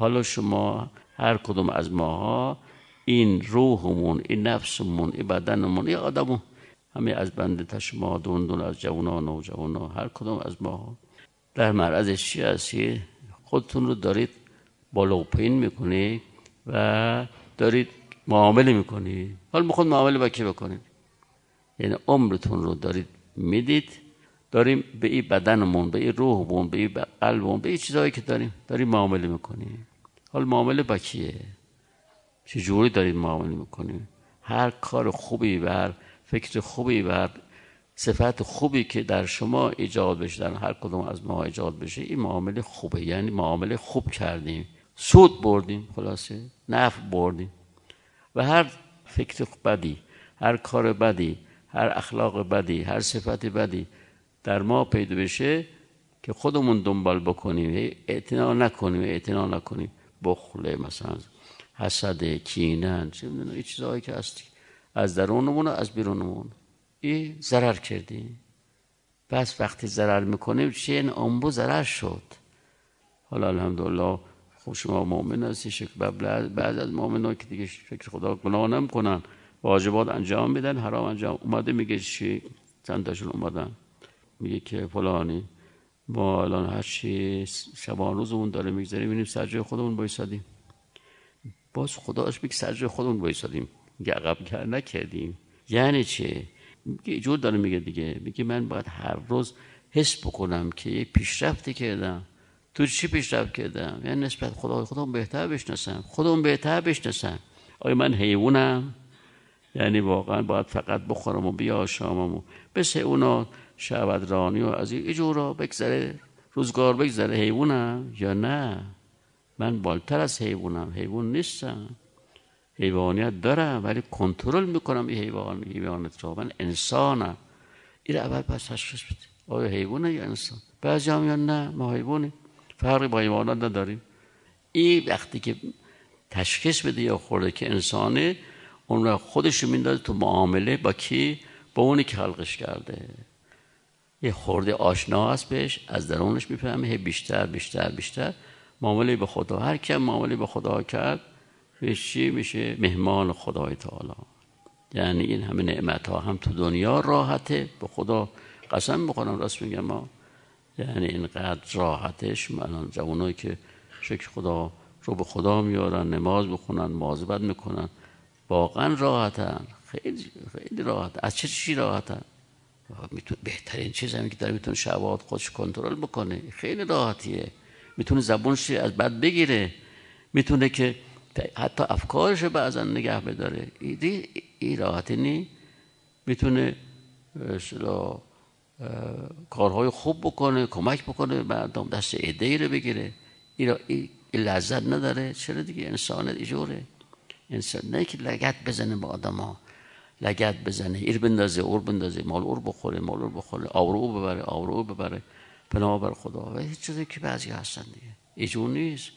حالا شما هر کدوم از ماها این روحمون این نفسمون این بدنمون این آدمون همه از بنده شما دون دون از جوانان و جوانان هر کدوم از ما در معرض چی هستی؟ خودتون رو دارید بالا و پایین می‌کنید و دارید معامله می‌کنید حالا می‌خواد معامله با کی بکنید؟ یعنی عمرتون رو دارید می‌دید. داریم به این بدنمون به این روحمون به این قلبمون به این چیزهایی که داریم داریم معامله می‌کنیم حال معامله با کیه چجوری دارید معامله می‌کنیم هر کار خوبی هر فکر خوبی و صفت خوبی که در شما ایجاد بشه در هر کدوم از ما ایجاد بشه این معامله خوبه. یعنی معامله خوب کردیم سود بردیم خلاصه. نفع بردیم و هر فکر بدی هر کار بدی هر اخلاق بدی هر صفت بدی در ما پیدا بشه که خودمون دنبال بکنیم. اعتنا نکنیم اعتنا نکنیم. بخله مثلا حسد کینن چه می‌دونم این چیزهایی که هستی. از درونمون و از بیرونمون این ضرر کردیم پس وقتی ضرر می‌کنیم چه این انبو ضرر شد. حالا الحمدلله خب شما مؤمن هستی شکل بعد از مؤمن که دیگه فکر خدا گناه نمی‌کنن. واجبات انجام میدن حرام انجام. اومده میگه چی؟ چند تاشون اومدن. میگه که فلانی ما الان هر چی شبان روزمون داره می‌گذاریم می‌بینیم سر خودمون بایستادیم. باز خداش میگه سر خودمون بایستادیم. میگه عقب نکردیم. یعنی چه میگه جور داره میگه دیگه. میگه من باید هر روز حس بکنم که یه پیشرفتی کردم. تو چی پیشرفت کردم؟ یعنی نسبت خدا خودم بهتر بشناسم. خودم بهتر بشناسم. آیا من حیوانم؟ یعنی واقعا باید فقط بخورم و بیا شامم و بس اونا شعبت رانی و از این جورا بگذره. روزگار بگذره. حیوانم. یا نه؟ من بالتر از حیوانم. حیوان نیستم. حیوانیت دارم ولی کنترل می‌کنم این حیوان حیوانت رو من انسانم. این اول پس تشخیص بده. آیا حیوانه یا انسان؟ بعضی هم یا نه ما حیوانه فرقی با حیوانات نداریم. این وقتی که تشخیص بده یا خورده که انسانه اون را خودش میندازه تو معامله با کی؟ با اونی که خلقش کرده. یه خورده آشنا هست بهش از درونش می‌فهمه بیشتر بیشتر بیشتر. معامله به خدا هر کم معامله به خدا کرد چی میشه؟ مهمان خدای تعالی. یعنی این همه نعمت ها هم تو دنیا راحته. به خدا قسم بخورم راست میگم ما. یعنی اینقدر راحتش. الان جوانایی که شکر خدا رو به خدا میارن نماز بخونن مواظبت می‌کنن. واقعا راحتن. خیلی خیلی راحت. از چه چیزی راحتن؟ بهترین چیز همین که داره می‌تونه شهوات خودش کنترل بکنه. خیلی راحتیه. می‌تونه زبونش از بد بگیره. می‌تونه که حتی افکارش بعضا نگه بداره. این راحتی نی. می‌تونه کارهای خوب بکنه کمک بکنه مردم دست ایده ای رو بگیره این لذت نداره. چرا دیگه؟ انسان ایجوره انسان نه که لگت بزنه به آدم ها لگت بزنه. ایر بندازه اور بندازه. مال اور بخوره مال اور بخوره. آورو ببره آورو ببره. پناه بر خدا. و هیچ چیزی که بعضی هستن دیگه. ایجور نیست.